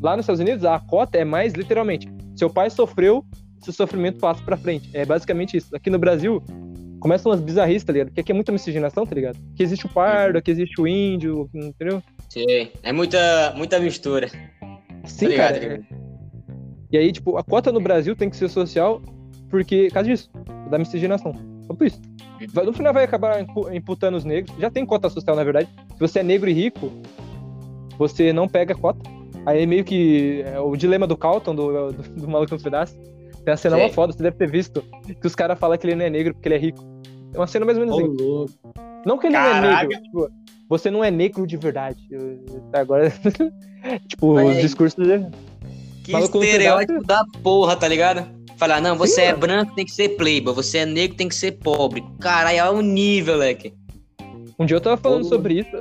lá nos Estados Unidos, a cota é mais literalmente. Seu pai sofreu, seu sofrimento passa pra frente. É basicamente isso. Aqui no Brasil, começam umas bizarrices, tá ligado? Porque aqui é muita miscigenação, tá ligado? Aqui existe o pardo, aqui existe o índio, entendeu? Sim, é muita, muita mistura. Sim, tá cara. Ligado? E aí, tipo, a cota no Brasil tem que ser social porque, por causa disso, da miscigenação. Só por isso. No final vai acabar imputando os negros. Já tem cota social, na verdade. Se você é negro e rico, você não pega cota. Aí meio que é o dilema do Calton, do, do, do Maluco nos Pedaços. Tem a cena uma foda, você deve ter visto, que os caras falam que ele não é negro porque ele é rico. É uma cena mais ou menos assim. Não que ele Caraca. não é negro, tipo, você não é negro de verdade. Agora, tipo, Mas... os discursos... Que estereótipo da porra, tá ligado? Falar, não, você Sim, é mano. branco, tem que ser playboy. Você é negro, tem que ser pobre. Caralho, é um nível, leque. Um dia eu tava falando sobre isso.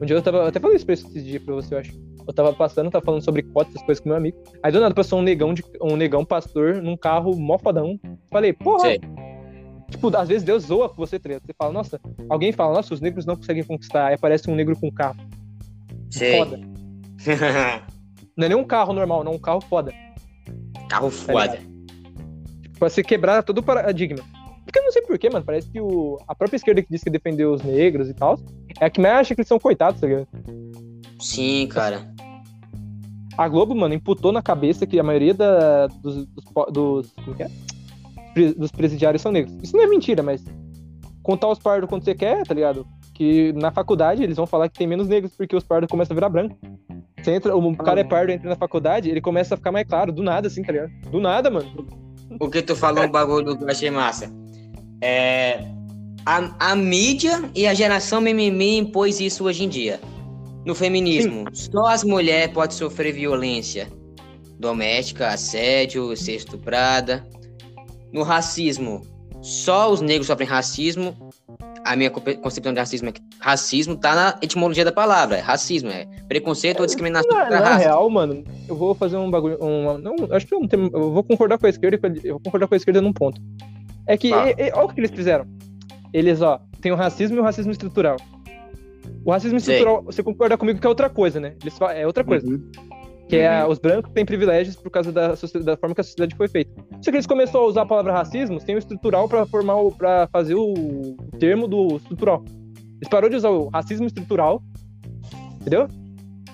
Um dia eu tava. Até falei isso pra esse dia pra você, eu acho. Eu tava passando, tava falando sobre cotas, essas coisas com meu amigo. Aí do nada passou um negão, de, um negão pastor num carro mó fodão. Falei, porra. Sei. Tipo, às vezes Deus zoa com você, tá ligado? Você fala, nossa, alguém fala, nossa, os negros não conseguem conquistar. Aí aparece um negro com um carro. Sei. Foda. não é nem um carro normal, não, um carro foda. Carro Tá foda. Tipo, pra você quebrar todo o paradigma. Porque eu não sei porquê, mano. Parece que o, a própria esquerda que diz que defendeu os negros e tal, é a que mais acha que eles são coitados, tá ligado? Sim, cara. A Globo, mano, imputou na cabeça que a maioria da- dos, dos, dos- como que é? Pre- dos presidiários são negros. Isso não é mentira, mas contar os pardos quando você quer, tá ligado? Que na faculdade eles vão falar que tem menos negros porque os pardos começam a virar branco. Você entra, o cara é pardo, entra na faculdade, ele começa a ficar mais claro, do nada, assim, tá ligado? Do nada, mano. Porque tu falou um bagulho que eu achei massa. É, a, a mídia e a geração mimimi impôs isso hoje em dia. No feminismo, só as mulheres podem sofrer violência doméstica, assédio, ser estuprada. No racismo, só os negros sofrem racismo. A minha concepção de racismo é que racismo tá na etimologia da palavra. É racismo, é preconceito ou discriminação Na, na raça. real, mano, eu vou fazer um bagulho. Um, não, acho que eu, não tenho- eu vou concordar com a esquerda. Eu vou concordar com a esquerda num ponto. É que, Tá. e- e- olha o que eles fizeram. Eles, ó, tem o racismo e o racismo estrutural. O racismo Sei. estrutural, você concorda comigo que é outra coisa, né? Eles fa- é outra coisa. Uhum. Que é os brancos têm privilégios por causa da, da forma que a sociedade foi feita. Só que eles começaram a usar a palavra racismo sem o estrutural pra formar o, para fazer o, o termo do estrutural. Eles pararam de usar o racismo estrutural, entendeu?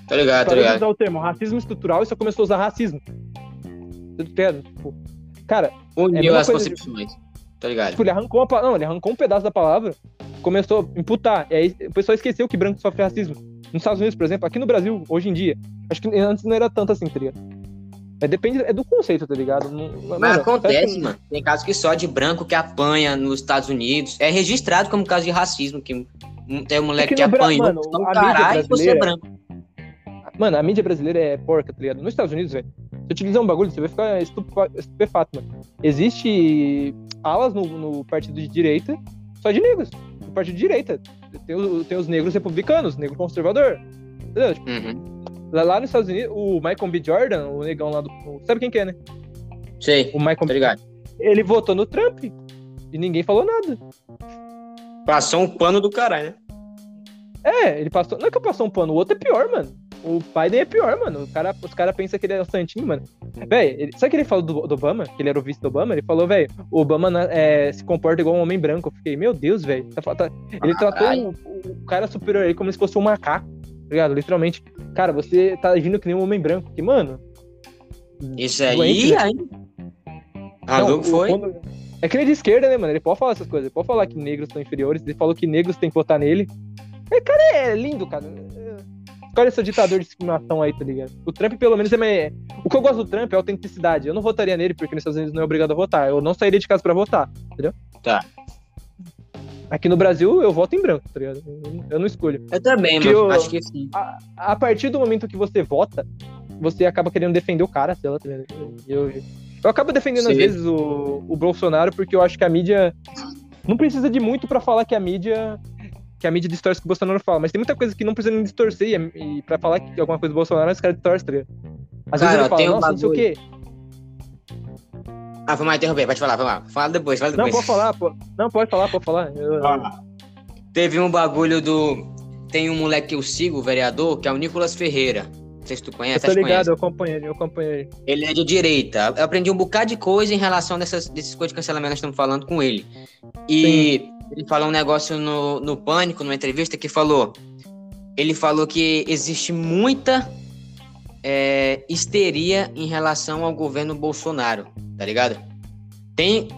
Tô ligado, tô parou de ligado. usar o termo racismo estrutural e só começou a usar racismo. Tá ligado? Tipo, cara, Uniu mesma as coisa de- concepções. Tô ligado. tipo, ele arrancou não, ele arrancou um pedaço da palavra, começou a imputar. E aí o pessoal esqueceu que branco sofre racismo. Nos Estados Unidos, por exemplo, aqui no Brasil, hoje em dia, acho que antes não era tanto assim, tá ligado? É, depende, é do conceito, tá ligado? Não- Mas mano, acontece, sabe- mano. Tem casos que só de branco que apanha nos Estados Unidos. É registrado como caso de racismo, que tem um moleque É que que apanhou. mano, a caralho ser brasileira- branco. Mano, a mídia brasileira é porca, tá ligado? Nos Estados Unidos, velho. Se dizer um bagulho, você vai ficar estupefato, mano. Existe alas no, no partido de direita só de negros. No partido de direita. Tem, o- tem os negros republicanos, negro conservador. Entendeu? Tipo, Uhum. lá, lá nos Estados Unidos, o Michael B. Jordan, o negão lá do. o- Sabe quem que é, né? Sei, O Michael ligado. Ele votou no Trump. E ninguém falou nada. Passou um pano do caralho, né? É, ele passou. Não é que eu passou um pano, o outro é pior, mano. O Biden é pior, mano. O cara, os caras pensam que ele é um santinho, mano. Véi, ele- sabe o que ele falou do, do Obama? Que ele era o vice do Obama? Ele falou, velho, o Obama é, se comporta igual um homem branco. Eu fiquei, meu Deus, velho. Tá, tá- ele tratou o, o cara superior a ele como se fosse um macaco, tá ligado? Literalmente. Cara, você tá agindo que nem um homem branco. Que, mano. Isso aí, né? aí. não, Maluco o- foi. quando- É que ele é de esquerda, né, mano? Ele pode falar essas coisas. Ele pode falar que negros são inferiores. Ele falou que negros têm que votar nele. É, cara, é lindo, cara. Escolhe esse ditador de discriminação aí, tá ligado? O Trump, pelo menos, é mais... O que eu gosto do Trump é a autenticidade. Eu não votaria nele, porque nos Estados Unidos não é obrigado a votar. Eu não sairia de casa pra votar, entendeu? Tá. Aqui no Brasil, eu voto em branco, tá ligado? Eu- não escolho. Eu também, mano. eu- Acho que sim. A, a partir do momento que você vota, você acaba querendo defender o cara, sei lá, tá ligado? Eu, eu acabo defendendo, às Sim. vezes, o, o Bolsonaro, porque eu acho que a mídia não precisa de muito pra falar que a mídia que a mídia distorce o que o Bolsonaro fala, mas tem muita coisa que não precisa nem distorcer e, e pra falar que alguma coisa do Bolsonaro, os caras distorcem, tá ligado? Às Cara, vezes ele fala, tem um nossa, não sei o quê. Ah, vamos lá interromper. Pode falar, vamos lá. Fala depois, fala Não, depois. pode falar, pô. Não, pode falar, pode falar. Eu- Ah. Teve um bagulho do. Tem um moleque que eu sigo, o vereador, que é o Nicolas Ferreira. Não sei se tu eu conhece, tô acho que ligado, conhece. eu acompanhei, eu acompanhei. Ele é de direita. Eu aprendi um bocado de coisa em relação dessas, desses coisas de cancelamento que nós estamos falando com ele. E ele falou um negócio no, no Pânico, numa entrevista, que falou. Ele falou que existe muita é, histeria em relação ao governo Bolsonaro, tá ligado? Tem,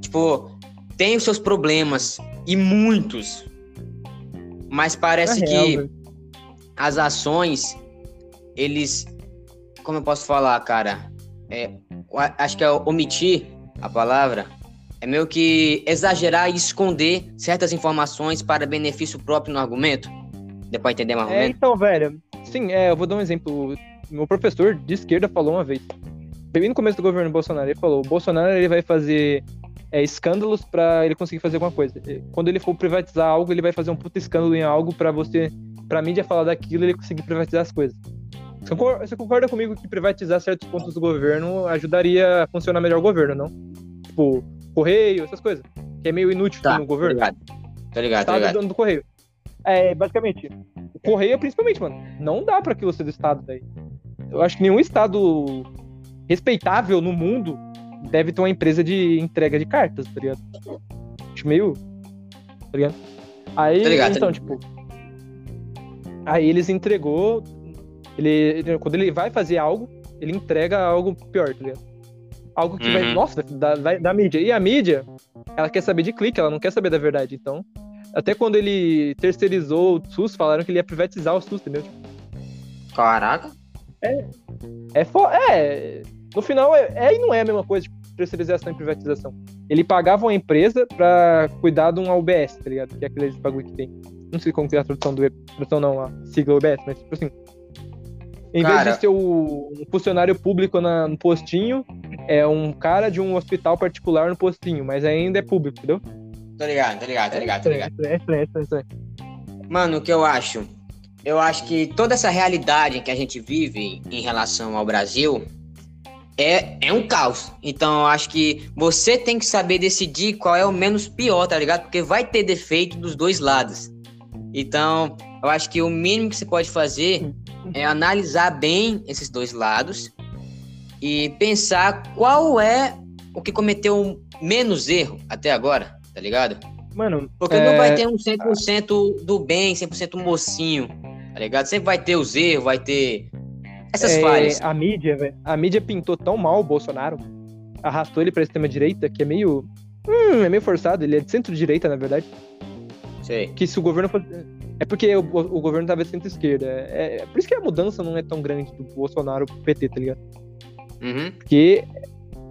tipo, tem os seus problemas, e muitos. Mas parece Na que real, as ações, eles. Como eu posso falar, cara? É, acho que é omitir a palavra. É meio que exagerar e esconder certas informações para benefício próprio no argumento. Deu pra entender mais ou É, menos? então, velho. Sim, é, eu vou dar um exemplo. Meu professor de esquerda falou uma vez. Bem no começo do governo Bolsonaro, ele falou: o Bolsonaro ele vai fazer é, escândalos pra ele conseguir fazer alguma coisa. Quando ele for privatizar algo, ele vai fazer um puta escândalo em algo pra você, pra mídia falar daquilo e ele conseguir privatizar as coisas. Você concorda comigo que privatizar certos pontos do governo ajudaria a funcionar melhor o governo, não? Tipo, correio, essas coisas. Que é meio inútil tá, no governo. Tá ligado, tá ligado. Tá ligado. do correio. É, basicamente, o correio, principalmente, mano, não dá pra aquilo ser do Estado daí. Eu acho que nenhum Estado respeitável no mundo deve ter uma empresa de entrega de cartas, tá ligado? Acho meio. Tá ligado? Aí, tá ligado, então, tá tipo. Aí eles entregou. Ele, quando ele vai fazer algo, ele entrega algo pior, tá ligado? Algo que uhum. vai, nossa, da, vai, da mídia. E a mídia, ela quer saber de clique, ela não quer saber da verdade. Então, até quando ele terceirizou o SUS, falaram que ele ia privatizar o SUS, entendeu? Caraca. É. É, fo é no final, é, é e não é a mesma coisa, tipo, terceirização e privatização. Ele pagava uma empresa pra cuidar de um UBS, tá ligado? Que é aqueles bagulho que tem. Não sei como que é a tradução do tradução não, a sigla UBS, mas tipo assim. Em Cara... vez de ser o, um funcionário público na, no postinho, é um cara de um hospital particular no postinho, mas ainda é público, entendeu? Tô ligado, tô ligado, tô ligado, tô ligado. É, é, é, é, Mano, o que eu acho? Eu acho que toda essa realidade que a gente vive em relação ao Brasil é, é um caos. Então, eu acho que você tem que saber decidir qual é o menos pior, tá ligado? Porque vai ter defeito dos dois lados. Então, eu acho que o mínimo que você pode fazer é analisar bem esses dois lados e pensar qual é o que cometeu menos erro até agora, tá ligado? Mano, porque é... não vai ter um 100% do bem, 100% mocinho, tá ligado? Sempre vai ter os erros, vai ter essas é, falhas. A mídia, velho. A mídia pintou tão mal o Bolsonaro, arrastou ele pra extrema-direita, que é meio. Hum, é meio forçado. Ele é de centro-direita, na verdade. Sei. Que se o governo fosse. É porque o, o governo tava de centro-esquerda. É, é, por isso que a mudança não é tão grande do Bolsonaro pro PT, tá ligado? Uhum. Porque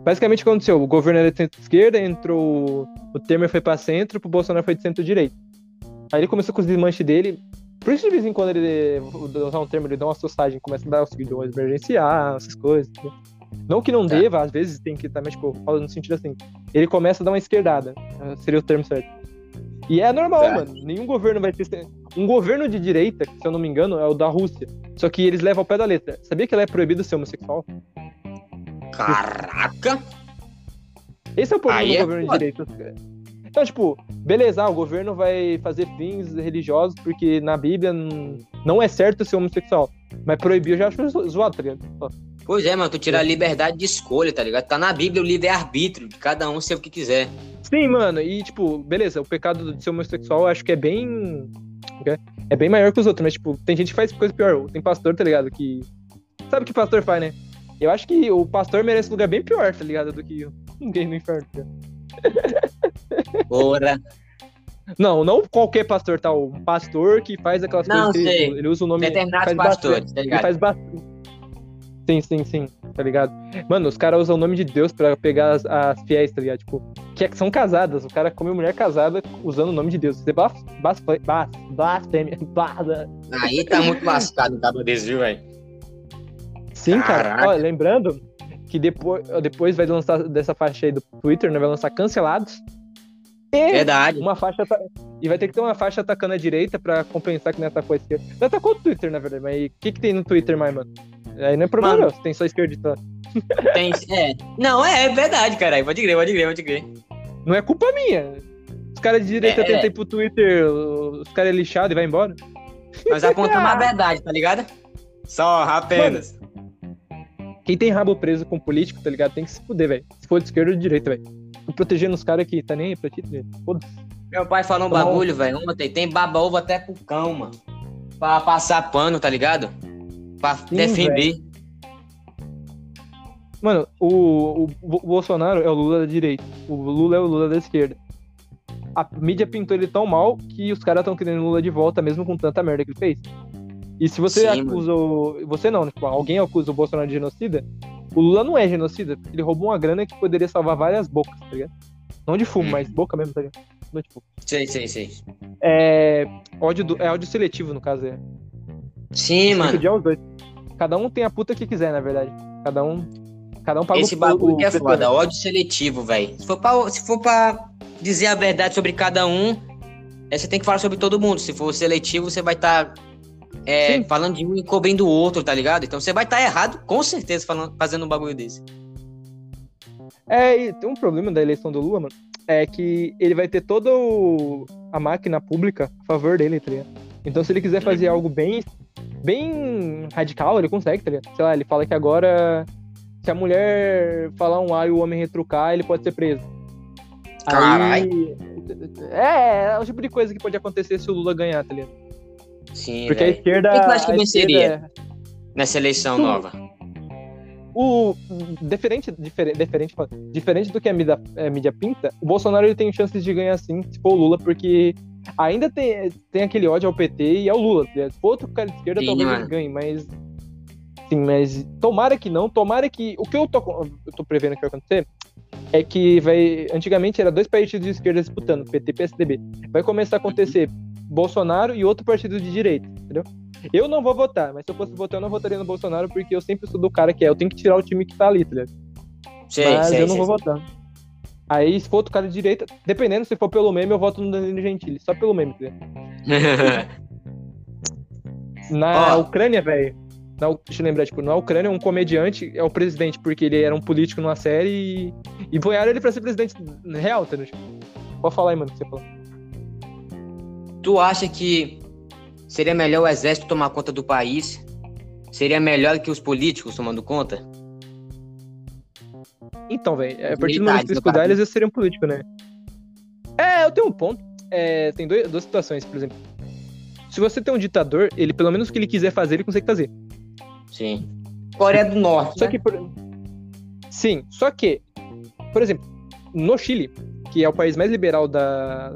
basicamente o que aconteceu? O governo era de centro-esquerda, entrou. O Temer foi pra centro, pro Bolsonaro foi de centro-direita. Aí ele começou com os desmanches dele. Por isso, de vez em quando, ele usar um termo, ele dá uma associagem, começa a dar auxílio emergencial, essas coisas. Não que não é. deva, às vezes tem que também, tipo, falando no sentido assim. Ele começa a dar uma esquerdada, seria o termo certo. E é normal, é. mano. Nenhum governo vai ter. Um governo de direita, se eu não me engano, é o da Rússia. Só que eles levam ao pé da letra. Sabia que ela é proibido ser homossexual? Caraca! Esse é o problema Aí do é governo foda. de direita. Então, tipo, beleza, ah, o governo vai fazer fins religiosos porque na Bíblia não é certo ser homossexual. Mas proibir eu já acho zoado, tá ligado? Pois é, mano, tu tira a liberdade de escolha, tá ligado? Tá na Bíblia o livre-arbítrio, de cada um ser o que quiser. Sim, mano, e tipo, beleza, o pecado de ser homossexual eu acho que é bem. É bem maior que os outros, mas tipo, tem gente que faz coisa pior. Tem pastor, tá ligado? Que. Sabe o que pastor faz, né? Eu acho que o pastor merece um lugar bem pior, tá ligado? Do que ninguém no inferno. Tá Ora. Não, não qualquer pastor, tá? Um pastor que faz aquelas não, coisas sei. ele, ele usa o nome. Determinados pastores, tá ligado? Ele faz bastante. Sim, sim, sim, tá ligado? Mano, os caras usam o nome de Deus pra pegar as, as fiéis, tá ligado? Tipo, que, é, que são casadas. O cara come mulher casada usando o nome de Deus. Você blasfêmia. Aí tá muito lascado o cabo desse, viu, velho? Sim, Caraca. cara. Ó, lembrando, que depois, depois vai lançar dessa faixa aí do Twitter, né? Vai lançar cancelados. E Verdade. Uma faixa e vai ter que ter uma faixa atacando a direita pra compensar que não atacou a esquerda. Não atacou o Twitter, na verdade, mas o que, que tem no Twitter mais, mano? Aí não é problema, mano, tem só esquerda e tal. Tem, é. Não, é, é verdade, caralho. Pode crer, pode crer, pode crer. Não é culpa minha. Os caras de direita é, tentam é. ir pro Twitter, os caras é lixado e vai embora. Mas apontamos a verdade, tá ligado? Só apenas. Mano, quem tem rabo preso com político, tá ligado? Tem que se fuder, velho. Se for de esquerda ou de direita, velho. Tô protegendo os caras aqui, tá nem aí pra ti, Foda-se. Meu pai falou um tá bagulho, velho, ontem. Tem baba-ovo até pro cão, mano. Pra passar pano, tá ligado? Pra Sim, defender. Véio. Mano, o, o, o, Bolsonaro é o Lula da direita. O Lula é o Lula da esquerda. A mídia pintou ele tão mal que os caras estão querendo Lula de volta, mesmo com tanta merda que ele fez. E se você Sim, acusa o... Você não, né? tipo, alguém acusa o Bolsonaro de genocida, o Lula não é genocida, porque ele roubou uma grana que poderia salvar várias bocas, tá ligado? Não de fumo, hum. mas boca mesmo, tá ligado? Não de fumo. Sei, sei, sei. É ódio, do... é ódio seletivo, no caso, é. Sim, mano. Os dois. Cada um tem a puta que quiser, na verdade. Cada um. Cada um paga Esse bagulho o, que é foda, ódio seletivo, velho. Se for pra, se for pra dizer a verdade sobre cada um, é, você tem que falar sobre todo mundo. Se for seletivo, você vai estar tá é, falando de um e cobrindo o outro, tá ligado? Então você vai estar tá errado, com certeza, falando, fazendo um bagulho desse. É, e tem um problema da eleição do Lula, mano. é que ele vai ter toda a máquina pública a favor dele, tá ligado? Então, se ele quiser fazer uhum. algo bem, bem radical, ele consegue, tá ligado? Sei lá, ele fala que agora, se a mulher falar um A e o homem retrucar, ele pode ser preso. Caralho. É, é o tipo de coisa que pode acontecer se o Lula ganhar, tá ligado? Sim, Porque véio. a esquerda. Quem tu acha que venceria esquerda... nessa eleição nova? O diferente, diferente, diferente, diferente do que a mídia, a mídia pinta, o Bolsonaro ele tem chances de ganhar sim, se for o Lula, porque ainda tem, tem aquele ódio ao PT e ao Lula. Né? Outro cara de esquerda, sim, talvez mano. ele ganhe, mas. Sim, mas tomara que não, tomara que. O que eu tô, eu tô prevendo que vai acontecer é que vai. Antigamente era dois partidos de esquerda disputando, PT e PSDB. Vai começar a acontecer Bolsonaro e outro partido de direita, entendeu? Eu não vou votar, mas se eu fosse votar, eu não votaria no Bolsonaro, porque eu sempre sou do cara que é, eu tenho que tirar o time que tá ali, tá ligado? Sim, mas sim, eu não sim, vou votar. Aí, se for outro cara de direita, dependendo, se for pelo meme, eu voto no Danilo Gentili, só pelo meme, tá ligado? Na oh. Ucrânia, velho, deixa eu lembrar, tipo, na Ucrânia, um comediante é o presidente, porque ele era um político numa série e, e boiaram ele pra ser presidente real, tá ligado? Pode falar aí, mano, o que você falou. Tu acha que seria melhor o exército tomar conta do país? Seria melhor que os políticos tomando conta? Então, velho, a partir do momento que eles cuidarem, eles seriam políticos, né? É, eu tenho um ponto. É, tem dois, duas situações, por exemplo. Se você tem um ditador, ele, pelo menos o que ele quiser fazer, ele consegue fazer. Sim. Coreia do Norte. Só né? que, por... Sim, só que, por exemplo, no Chile, que é o país mais liberal da,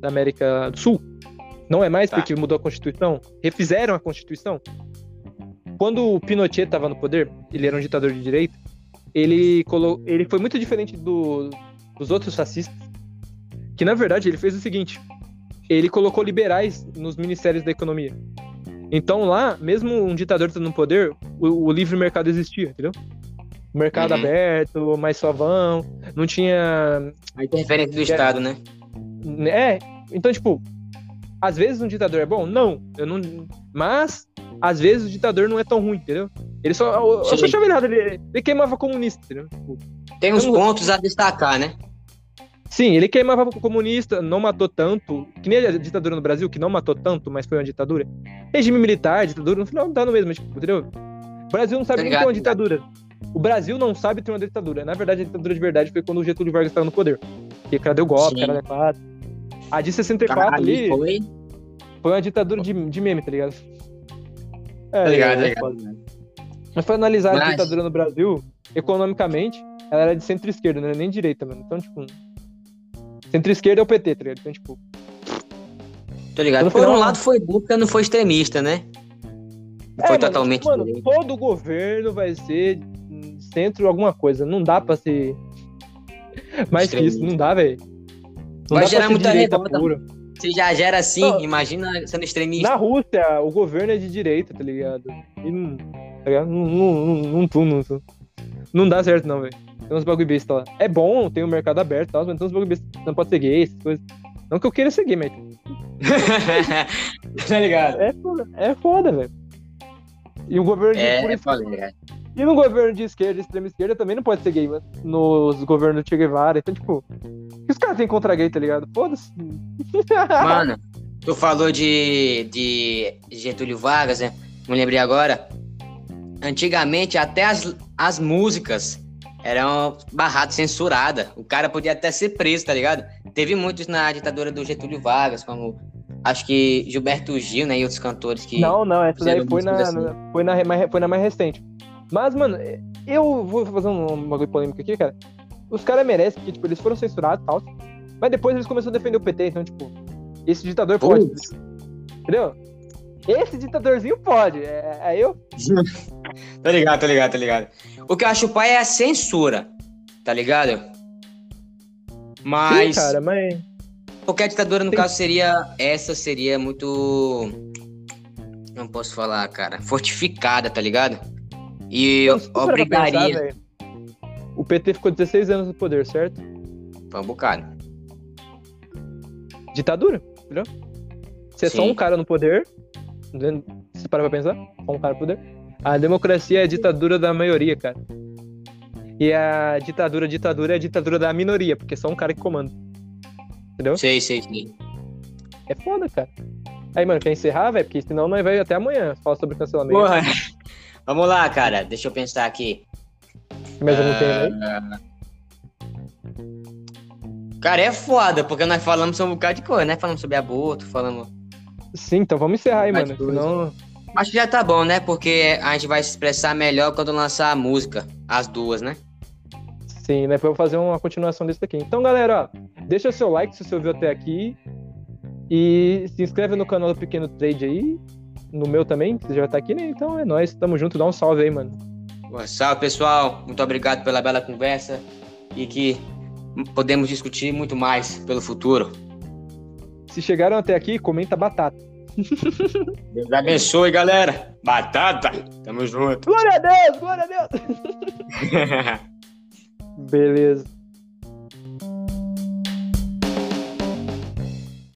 da América do Sul, não é mais tá. porque mudou a Constituição, refizeram a Constituição. Quando o Pinochet estava no poder, ele era um ditador de direita, ele, colo... ele foi muito diferente do... dos outros fascistas, que na verdade ele fez o seguinte, ele colocou liberais nos ministérios da economia. Então lá, mesmo um ditador estando no poder, o, o livre mercado existia, entendeu? O mercado uhum. aberto, mais suavão, não tinha. A interferência do Estado, né? É, então, tipo, às vezes um ditador é bom? Não, eu não. Mas, às vezes o ditador não é tão ruim, entendeu? Ele só. Eu só achava errado, ele, ele queimava comunista, entendeu? Tipo, Tem uns então, pontos a destacar, né? Sim, ele queimava o comunista, não matou tanto, que nem a ditadura no Brasil, que não matou tanto, mas foi uma ditadura. Regime militar, ditadura, no final dá no mesmo, tipo, entendeu? O Brasil não sabe tá nem ter uma ditadura. O Brasil não sabe ter uma ditadura. Na verdade, a ditadura de verdade foi quando o Getúlio Vargas estava no poder. Que cadê o golpe, cara é quatro. A de 64 Caralho, ali foi... foi uma ditadura de, de meme, tá ligado? É, tá ligado, é, tá ligado. Mas foi analisar mas... a ditadura no Brasil, economicamente, ela era de centro-esquerda, não era nem direita, mano. Então, tipo, Centro-esquerda é o PT, tá ligado? Então, tipo. Tô ligado. Por final, um lado foi porque não foi extremista, né? Não é, foi totalmente. Mano, tipo, mano, todo governo vai ser centro alguma coisa. Não dá pra ser. Mais que isso, não dá, velho. Vai gerar muita revolta. Pura. Se já gera assim, não, imagina sendo extremista. Na Rússia, o governo é de direita, tá ligado? E não. Tá ligado? Não, não, não, não, não, não dá certo, não, velho. Tem uns bagulho besta lá. É bom, tem o um mercado aberto e tal, mas tem uns bagulho besta. Não pode ser gay, essas coisas. Não que eu queira ser gay, mas. tá ligado? É foda, é foda, velho. E o governo de. É, é foda, é. E no governo de esquerda, extrema esquerda, também não pode ser gay, mano. Nos governos do Che Guevara. Então, tipo, o que os caras têm contra gay, tá ligado? Foda-se. Mano, tu falou de, de Getúlio Vargas, né? Me lembrei agora. Antigamente, até as, as músicas era uma barrada censurada. O cara podia até ser preso, tá ligado? Teve muitos na ditadura do Getúlio Vargas, como acho que Gilberto Gil, né, e outros cantores que. Não, não, essa daí foi na, assim. na, foi, na, foi na mais recente. Mas, mano, eu vou fazer um bagulho polêmico aqui, cara. Os caras merecem, porque, tipo, eles foram censurados e tal. Mas depois eles começaram a defender o PT, então, tipo, esse ditador pode. Entendeu? Esse ditadorzinho pode. É, é eu. tá ligado, tá ligado, tá ligado. O que eu acho pai é a censura, tá ligado? Mas. Sim, cara, mas. Qualquer ditadura, no Tem... caso, seria. Essa seria muito. Não posso falar, cara. Fortificada, tá ligado? E obrigaria. Pensar, o PT ficou 16 anos no poder, certo? Foi um bocado. Ditadura, entendeu? Você é só um cara no poder. Você para pra pensar? Só um cara no poder a democracia é a ditadura da maioria, cara. E a ditadura, ditadura é a ditadura da minoria, porque é só um cara que comanda. Entendeu? Sei, sei, sei. É foda, cara. Aí, mano, quer encerrar, velho? Porque senão nós vai até amanhã falar sobre cancelamento. Porra. Vamos lá, cara. Deixa eu pensar aqui. Mas eu não tenho aí. Ah, Cara, é foda, porque nós falamos sobre um bocado de coisa, né? Falamos sobre aborto, falamos. Sim, então vamos encerrar aí, mano. Senão. Acho que já tá bom, né? Porque a gente vai se expressar melhor quando lançar a música. As duas, né? Sim, né? Vou fazer uma continuação disso daqui. Então, galera, ó, deixa seu like se você ouviu até aqui. E se inscreve no canal do Pequeno Trade aí. No meu também, que você já estar aqui, né? Então é nóis, tamo junto, dá um salve aí, mano. Boa, Salve, pessoal. Muito obrigado pela bela conversa. E que podemos discutir muito mais pelo futuro. Se chegaram até aqui, comenta batata. Deus abençoe, galera. Batata. Tamo junto. Glória a Deus, glória a Deus! Beleza.